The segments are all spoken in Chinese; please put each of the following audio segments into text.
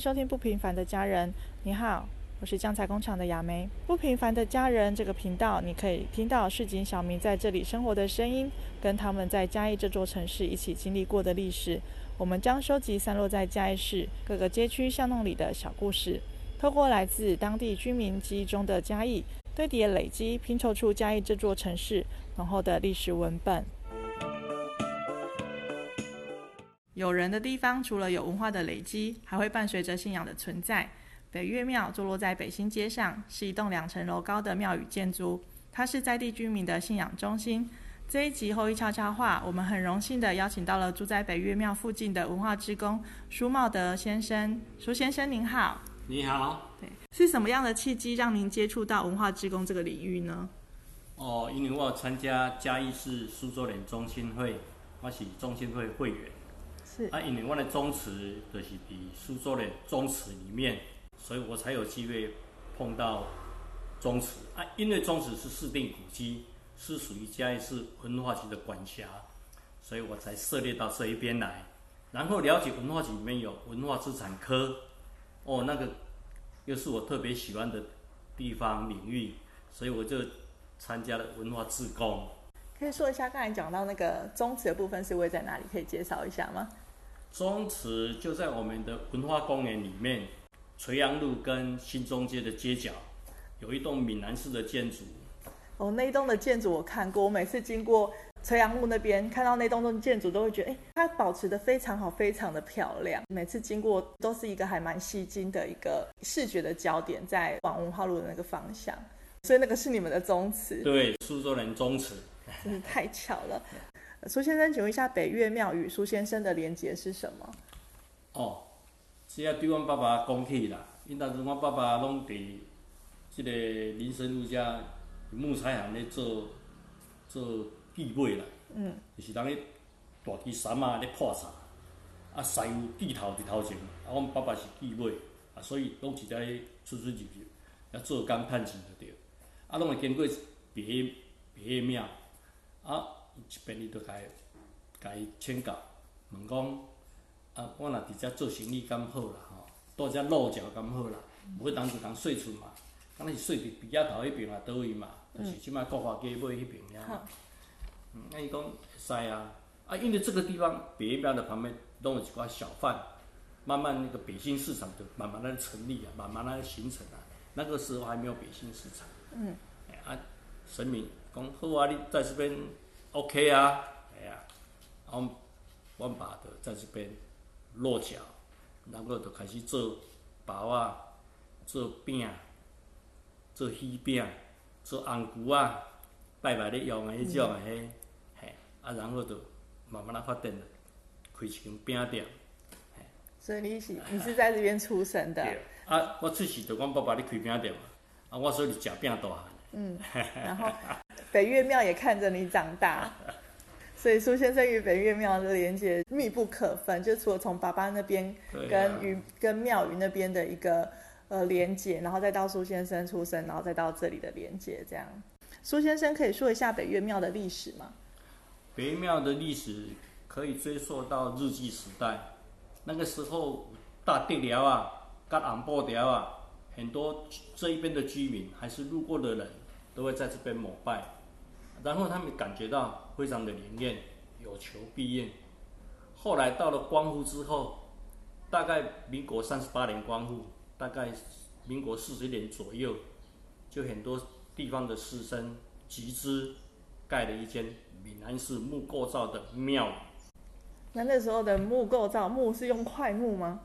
收听《不平凡的家人》。你好，我是酱菜工厂的雅梅。《不平凡的家人》这个频道，你可以听到市井小民在这里生活的声音，跟他们在嘉义这座城市一起经历过的历史。我们将收集散落在嘉义市各个街区巷弄里的小故事，透过来自当地居民记忆中的嘉义堆叠累积，拼凑出嘉义这座城市浓厚的历史文本。有人的地方，除了有文化的累积，还会伴随着信仰的存在。北岳庙坐落在北新街上，是一栋两层楼高的庙宇建筑，它是在地居民的信仰中心。这一集后一悄悄话，我们很荣幸的邀请到了住在北岳庙附近的文化职工舒茂德先生。舒先生您好，你好。对，是什么样的契机让您接触到文化职工这个领域呢？哦，因为我参加嘉义市苏州人中心会，我是中心会会员。是啊，因为我的宗祠就是伫苏州的宗祠里面，所以我才有机会碰到宗祠。啊，因为宗祠是市定古迹，是属于嘉义市文化局的管辖，所以我才涉猎到这一边来，然后了解文化局里面有文化资产科，哦，那个又是我特别喜欢的地方领域，所以我就参加了文化志工。可以说一下刚才讲到那个宗祠的部分是位在哪里？可以介绍一下吗？宗祠就在我们的文化公园里面，垂杨路跟新中街的街角，有一栋闽南式的建筑。哦，那一栋的建筑我看过，我每次经过垂杨路那边，看到那栋栋建筑，都会觉得，哎，它保持的非常好，非常的漂亮。每次经过都是一个还蛮吸睛的一个视觉的焦点，在往文化路的那个方向。所以那个是你们的宗祠？对，苏州人宗祠。真是太巧了。苏先生，请问一下，北岳庙与苏先生的连接是什么？哦，这要对阮爸爸讲起啦。因当时阮爸爸拢伫即个林森路遮木材行咧做做地尾啦。嗯。就是人咧大旗山啊咧破柴，啊师傅地头伫头前，啊阮爸爸是地尾，啊所以拢是在出出入入，要做工趁钱就对。啊，拢会经过别别岳庙，啊。一边伊都甲伊甲伊请教，问讲啊，我若伫遮做生意敢好啦吼，倒遮落脚敢好啦，无去当时讲税厝嘛，敢若是税伫鼻仔头迄边啊，倒位嘛，就是即摆国华街买迄边遐。嗯，那伊讲会使啊，啊，因为这个地方北边的旁边拢有一寡小贩，慢慢那个北新市场就慢慢来成立啊，慢慢来形成啊。那个时候还没有北新市场。嗯。啊，神明讲好啊，你在这边。OK 啊，哎呀，我我爸就在这边落脚，然后就开始做包啊，做饼，做鱼饼，做红菇啊，拜拜咧用的迄种的嘿，嘿，啊，然后就慢慢来发展了，开一间饼店。所以你是你是在这边出生的？啊，我出世就阮爸爸咧开饼店嘛，啊，我说你食饼大汉。嗯，然后。北岳庙也看着你长大，所以苏先生与北岳庙的连接密不可分。就除了从爸爸那边跟与跟庙宇那边的一个呃连接，然后再到苏先生出生，然后再到这里的连接，这样。苏先生可以说一下北岳庙的历史吗？北岳庙的历史可以追溯到日记时代，那个时候大地寮啊、跟昂布寮啊，很多这一边的居民还是路过的人都会在这边膜拜。然后他们感觉到非常的灵验，有求必应。后来到了光复之后，大概民国三十八年光复，大概民国四十年左右，就很多地方的士绅集资盖了一间闽南式木构造的庙。那那时候的木构造，木是用块木吗？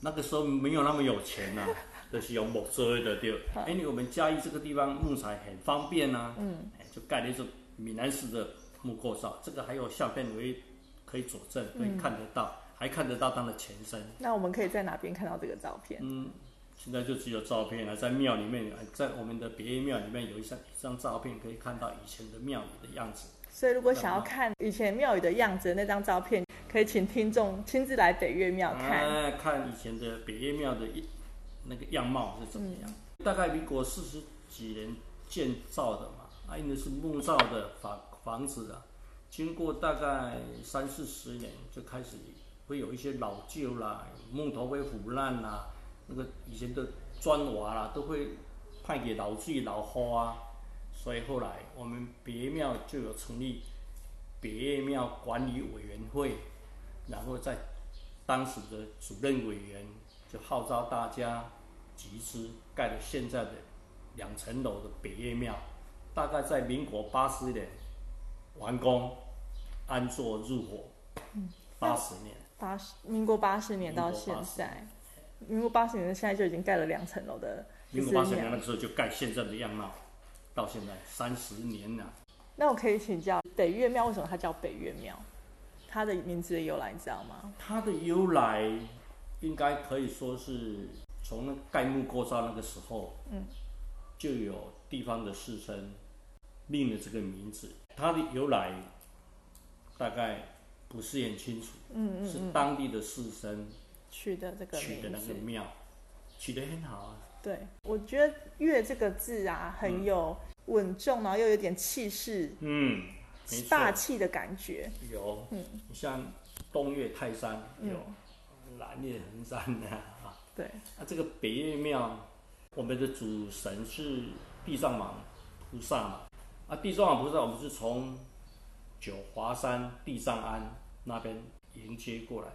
那个时候没有那么有钱呐，都是用木做的对。因为我们嘉义这个地方木材很方便呐，嗯，就盖了一种。闽南式的木构造，这个还有相片为可以佐证，可以看得到，还看得到它的前身。那我们可以在哪边看到这个照片？嗯，现在就只有照片了，在庙里面，在我们的别院庙里面有一张一张照片，可以看到以前的庙宇的样子。所以，如果想要看以前庙宇的样子，那张照片可以请听众亲自来北岳庙看，看以前的北岳庙的一那个样貌是怎么样。大概民国四十几年建造的嘛。啊，因为是木造的房房子啊，经过大概三四十年就开始会有一些老旧啦，木头会腐烂啦，那个以前的砖瓦啦，都会派给老水老花啊，所以后来我们别庙就有成立别庙管理委员会，然后在当时的主任委员就号召大家集资盖了现在的两层楼的北岳庙，大概在民国八十年完工，安坐入伙，八十年。八十民国八十年到现在，民国八十年到现在就已经盖了两层楼的，民国八十年那个时候就盖现在的样貌，到现在三十年了。那我可以请教北岳庙为什么它叫北岳庙？它的名字的由来你知道吗？它的由来应该可以说是从那盖木构造那个时候，嗯，就有地方的士绅命了这个名字。它的由来大概不是很清楚，嗯嗯是当地的士绅取的这个取的那个。庙，取得很好啊。对，我觉得“岳”这个字啊，很有稳重，然后又有点气势、嗯，大气的感觉。有，嗯你像东岳泰山嗯有，南岳衡山的啊。对，啊，这个北岳庙，我们的主神是地藏王菩萨嘛。啊，地藏王菩萨我们是从九华山地藏庵那边迎接过来。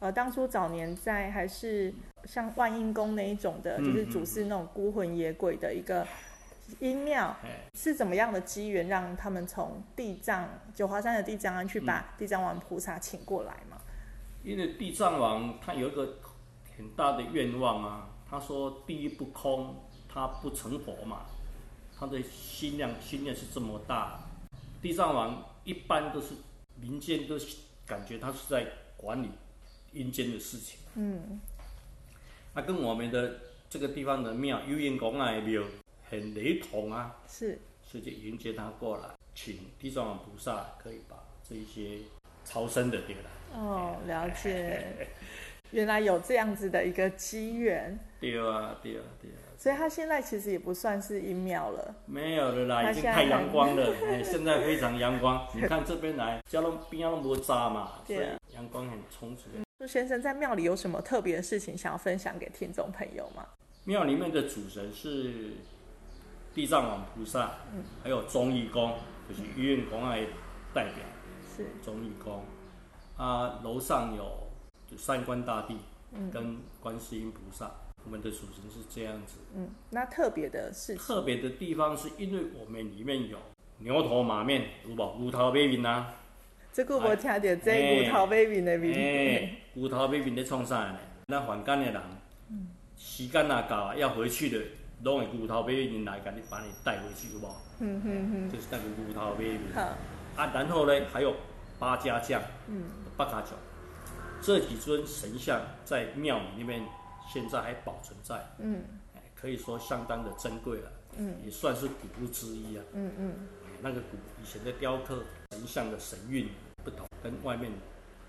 呃，当初早年在还是像万应宫那一种的，嗯就是主祀那种孤魂野鬼的一个阴庙，哎，是怎么样的机缘让他们从地藏九华山的地藏庵去把地藏王菩萨请过来嘛？因为地藏王他有一个很大的愿望啊，他说地狱不空，他不成佛嘛，他的心量心量是这么大。地藏王一般都是民间都是感觉他是在管理阴间的事情。嗯，那、跟我们的这个地方的庙幽云宫啊的庙很雷同啊，是所以就迎接他过来，请地藏王菩萨可以把这一些超生的对了。哦，了解，原来有这样子的一个机缘，对啊，对啊，对啊。所以他现在其实也不算是阴庙了。没有了啦，已经太阳光了，哎，现在非常阳光。你看这边来，家拢边上都无渣嘛，所以对啊阳光很充足。朱先生在庙里有什么特别的事情想要分享给听众朋友吗？庙里面的主神是地藏王菩萨，还有忠义公，就是医院公爱代表是忠义公。啊，楼上有就三官大帝跟观世音菩萨，我们的属性是这样子。嗯，那特别的事情特别的地方是因为我们里面有牛头马面，有无？牛头马面啊。这个我听到这骨头 baby 的名哎，牛头马面咧创啥呢？咱反间的人，时间啊到啊，要回去的，拢会牛头马面来甲你把你带回去，有无？嗯哼哼，就是那个牛头马面。好，啊，然后呢，还有八家将，嗯，八家将，这几尊神像在庙里面现在还保存在，嗯哎，可以说相当的珍贵了，嗯，也算是古物之一啊。嗯嗯，那个古以前的雕刻神像的神韵不同，跟外面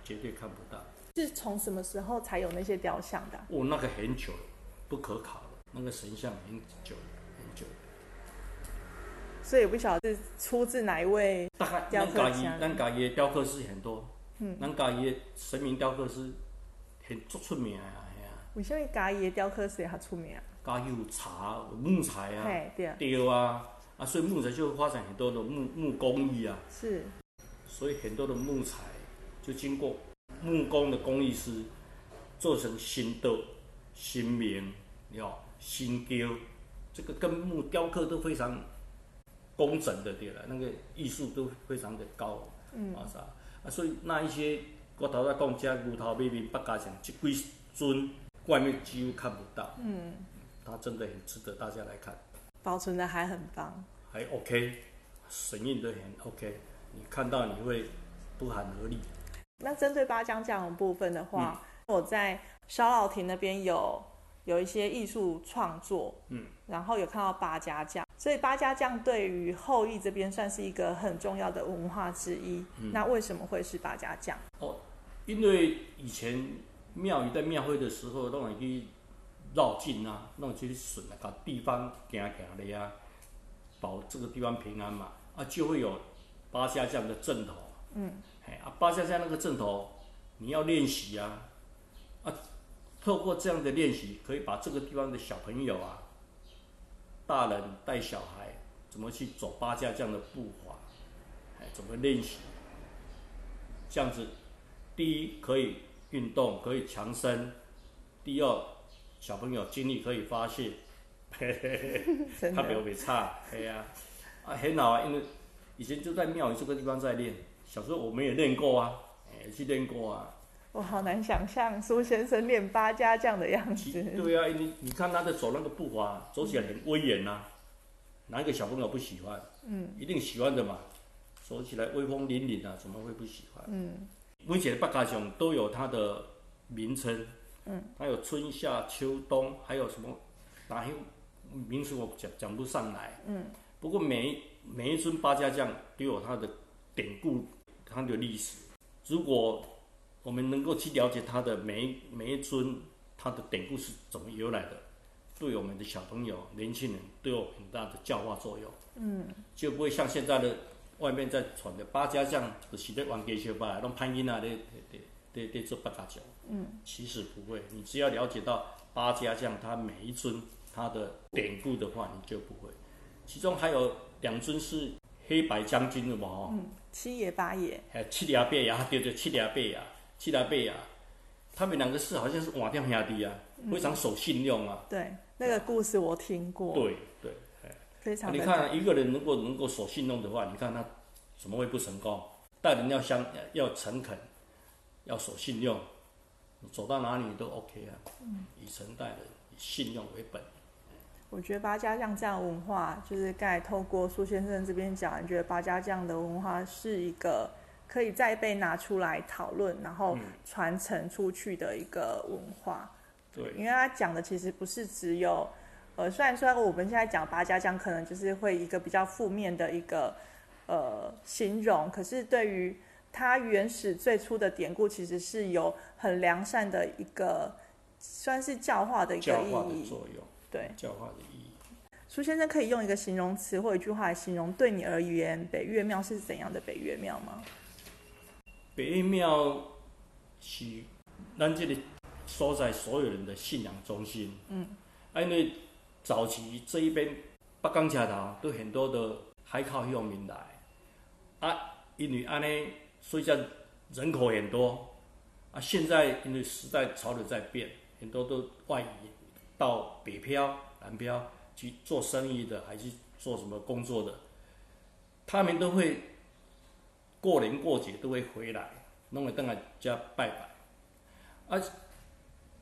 绝对看不到。是从什么时候才有那些雕像的啊？哦，那个很久了，不可考了，那个神像很久了。所以也不晓得是出自哪一位。大概雕咱家。己刻家人咱家己的雕刻师很多，嗯，咱家己的神明雕刻师很足出名啊，嘿啊，为什么家己的雕刻师也较出名啊？家己有茶、有木材啊，嘿，对。啊，雕啊，啊，所以木材就会发展很多的木木工艺啊，是，所以很多的木材就经过木工的工艺师做成新豆、新棉、了新雕，这个跟木雕刻都非常工整的对了，那个艺术都非常的高，嗯啊啥啊，所以那一些我头仔讲遮牛头马面八家像这几尊，外面几乎看不到，嗯，它真的很值得大家来看。保存的还很棒。还 OK，神韵都很 OK，你看到你会不寒而栗。那针对八将将的部分的话，嗯我在小老亭那边有有一些艺术创作，嗯，然后有看到八家将，所以八家将对于后裔这边算是一个很重要的文化之一。嗯那为什么会是八家将？哦，因为以前庙宇在庙会的时候，拢会去绕境啊，拢会去顺啊，搞地方行行的啊，保这个地方平安嘛，啊，就会有八家将的阵头。嗯，哎啊，八家将那个阵头，你要练习啊，啊，透过这样的练习，可以把这个地方的小朋友啊，大人带小孩怎么去走八家将的步伐，哎，怎么练习？这样子，第一可以运动，可以强身；第二，小朋友精力可以发泄，嘿嘿嘿，他没有被差，嘿呀，啊很好啊，因为以前就在庙宇这个地方在练，小时候我们也练过啊，哎，去练过啊。我好难想象苏先生练八家将的样子。对啊，你你看他的走那个步伐，走起来很威严呐，哪一个小朋友不喜欢？嗯，一定喜欢的嘛，走起来威风凛凛啊，怎么会不喜欢？嗯，每节的八家将都有它的名称，嗯，它有春夏秋冬，还有什么哪些名词我讲讲不上来，嗯，不过每每一尊八家将都有它的典故，它的历史，如果。我们能够去了解他的每一每一尊，他的典故是怎么由来的，对我们的小朋友、年轻人都有很大的教化作用。嗯，就不会像现在的外面在传的八家将，就是在玩给小吧，弄潘音啊，的的的的做八家将。嗯，其实不会，你只要了解到八家将他每一尊他的典故的话，你就不会。其中还有两尊是黑白将军的嘛，哦，嗯，七爷八爷，哎，七爷八爷，对对，七爷八爷。七大贝啊，他们两个是好像是瓦掉兄弟啊，非常守信用啊。对，那个故事我听过。对对，非常。你看一个人如果能够守信用的话，你看他怎么会不成功？待人要相要诚恳，要守信用，走到哪里都 OK 啊。嗯。以诚待人，以信用为本。我觉得八家将这样文化，就是刚才透过苏先生这边讲，你觉得八家将的文化是一个。可以再被拿出来讨论，然后传承出去的一个文化。对，因为他讲的其实不是只有，呃，虽然说我们现在讲八家将，可能就是会一个比较负面的一个呃形容，可是对于它原始最初的典故，其实是有很良善的一个，算是教化的一个意义作用。对，教化的意义。苏先生可以用一个形容词或一句话来形容，对你而言，北岳庙是怎样的北岳庙吗？北岳庙是咱这个所在所有人的信仰中心。嗯，因为早期这一边北港桥头都很多的海靠渔民来，啊，因为安尼，所以讲人口很多。啊，现在因为时代潮流在变，很多都外移到北漂、南漂去做生意的，还是做什么工作的，他们都会。过年过节都会回来，弄会等来家拜拜。啊，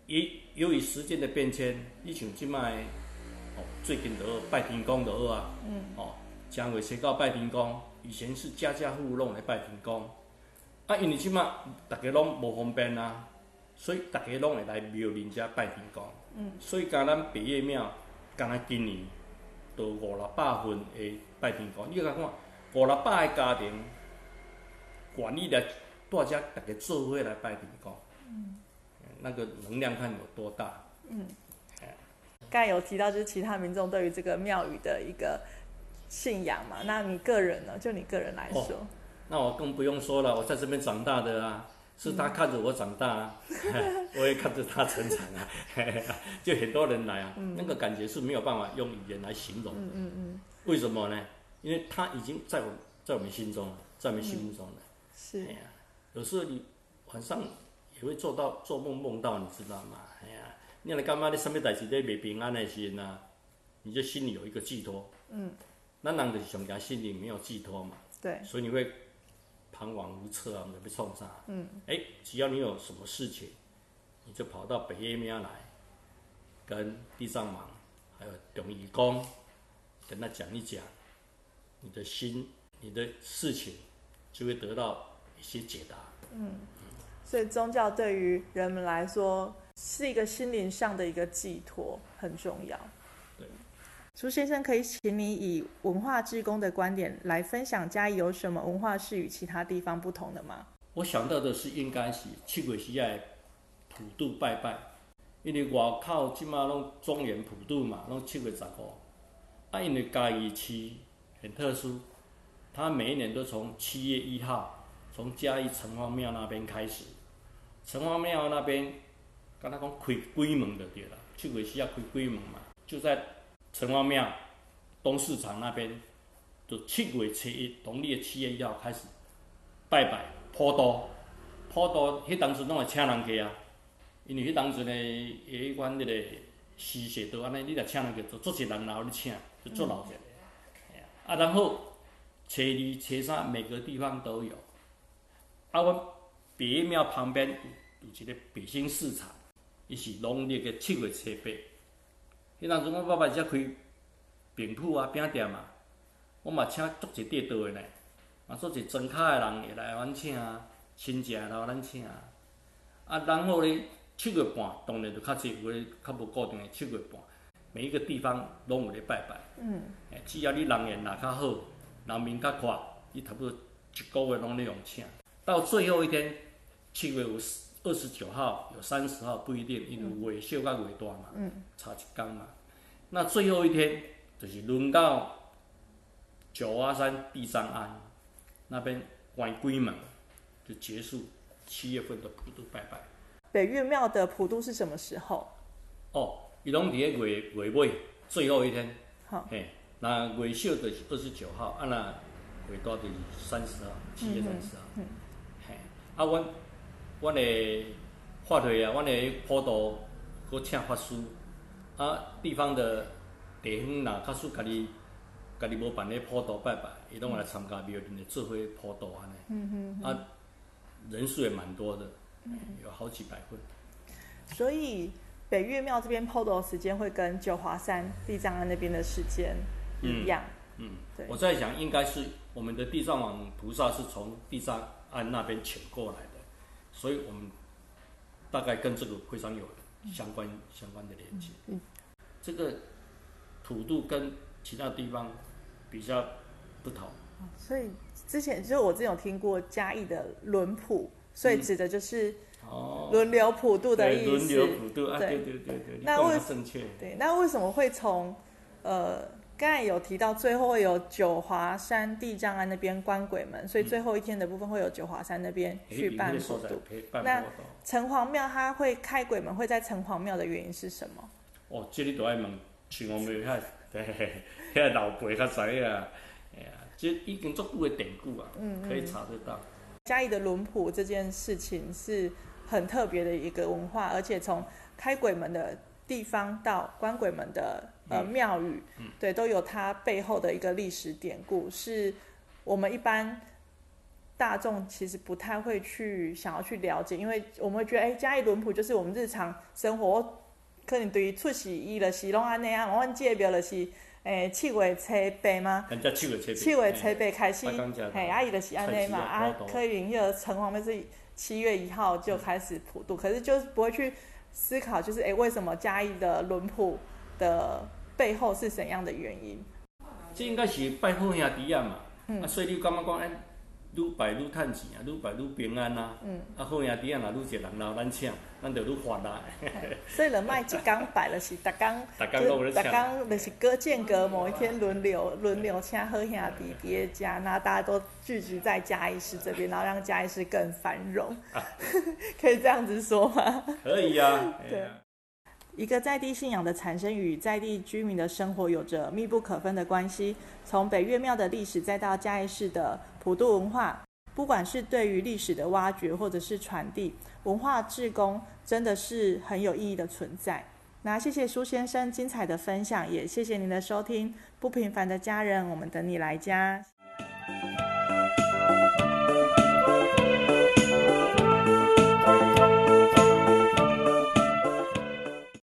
也由于时间的变迁，你像即卖，哦，最近都拜天公的好啊，嗯，哦，正月初到拜天公，以前是家家户户拢来拜天公。啊，因为即卖大家拢无方便啊，所以大家拢会来庙里遮拜天公。嗯，所以讲咱北岳庙，讲咱今年，都五六百分的拜天公。你甲看，五六百个家庭。管理的大家大家做伙来拜天公，嗯，那个能量看有多大，嗯，刚才有提到就是其他民众对于这个庙宇的一个信仰嘛，那你个人呢？就你个人来说，那我更不用说了，我在这边长大的啊，是他看着我长大啊，我也看着他成长啊，就很多人来啊，那个感觉是没有办法用语言来形容，嗯嗯嗯，为什么呢？因为他已经在我在我们心中了，在我们心目中了。是呀，有时候你晚上也会做到做梦梦到，你知道吗？哎呀，你来干嘛？你什么代志在未平安的时呐，你就心里有一个寄托。嗯。那人就是上家心里没有寄托嘛。对。所以你会彷徨无策啊，被冲上。嗯。哎，只要你有什么事情，你就跑到北岳庙来，跟地藏王还有董义公跟他讲一讲，你的心，你的事情。就会得到一些解答。嗯，所以宗教对于人们来说是一个心灵上的一个寄托，很重要。对，朱先生可以请你以文化之工的观点来分享嘉义有什么文化是与其他地方不同的吗？我想到的是应该是七月时在普渡拜拜，因为外靠即马拢庄严普渡嘛，拢七月十五。啊，因为嘉义市很特殊。他每一年都从七月一号，从嘉义城隍庙那边开始，城隍庙那边跟他讲开鬼门就对了，七月四啊开鬼门嘛，就在城隍庙东市场那边，就七月七一，农历的七月一号开始拜拜普渡，普渡迄当时拢会请人去啊，因为迄当时呢，迄款迄个施舍都安尼，你若请人去，就足侪人然后你请，就足闹热啊然后初二、初三每个地方都有。啊，阮北岳庙旁边有有一个北新市场，伊是农历的七月七八。迄当时我爸爸才开饼铺啊、饼店啊，我嘛请足侪地道的呢，嘛足侪庄卡的人会来阮请啊，亲戚来阮请。啊，啊然后呢，七月半当然就较济，有诶较无固定的七月半，每一个地方拢有咧拜拜。嗯。诶，只要你人缘若较好，人面较快，伊差不多一个月拢咧用请。到最后一天，七月有二十九号，有三十号不一定，因为月小甲月大嘛，差一天嘛。那最后一天就是轮到九华山地藏庵那边关鬼门，就结束七月份的普渡拜拜。北岳庙的普渡是什么时候？哦，伊拢伫咧月月尾最后一天。好。嘿，那尾小就是二十九号，啊那尾大就是三十号，七月三十号。嗯。嘿，啊，阮阮的法会啊，阮的普渡，搁请法师，啊，地方的地方若较属家己家己无办咧普渡拜拜，伊拢来参加庙里的做伙普渡安尼。嗯哼。啊，人数也蛮多的，有好几百份。所以北岳庙这边普渡的时间会跟九华山地藏庵那边的时间一样。嗯。对。我在想，应该是我们的地藏王菩萨是从地藏。庵那边请过来的，所以我们大概跟这个非常有相关相关的连接。嗯，这个土度跟其他地方比较不同。所以之前就是我之前有听过嘉义的轮普，所以指的就是轮流普渡的意思。轮流普渡啊，对对对对，那为正确。对，那为什么会从呃？刚才有提到，最后会有九华山地藏庵那边关鬼门，所以最后一天的部分会有九华山那边去办普渡。那城隍庙它会开鬼门，会在城隍庙的原因是什么？哦，这里都爱问城隍庙遐，遐老辈较知影。哎呀，这已经足久的典故啊，可以查得到。嘉义的轮普这件事情是很特别的一个文化，而且从开鬼门的地方到关鬼门的。呃，庙宇，对，都有它背后的一个历史典故，是我们一般大众其实不太会去想要去了解，因为我们会觉得，哎，嘉义轮普就是我们日常生活，可能对于出席伊的是拢安尼啊，我们界标的是，诶，七月初八吗？七月初八。七月初八开始，嘿，阿姨的是安尼嘛，啊，可以那个城隍庙是七月一号就开始普渡，可是就是不会去思考，就是哎，为什么嘉义的轮普的背后是怎样的原因？这应该是拜好兄弟啊嘛，啊，所以你感觉讲，哎，愈拜愈趁钱啊，愈拜愈平安啊，嗯啊，好兄弟啊，若愈侪人闹咱请，咱就愈发达。所以人卖一缸拜就是逐工，逐缸就是隔间隔某一天轮流轮流请好兄弟叠加，那大家都聚集在嘉义市这边，然后让嘉义市更繁荣，可以这样子说吗？可以啊，对。一个在地信仰的产生与在地居民的生活有着密不可分的关系。从北岳庙的历史，再到嘉义市的普渡文化，不管是对于历史的挖掘，或者是传递文化志工，真的是很有意义的存在。那谢谢苏先生精彩的分享，也谢谢您的收听。不平凡的家人，我们等你来家。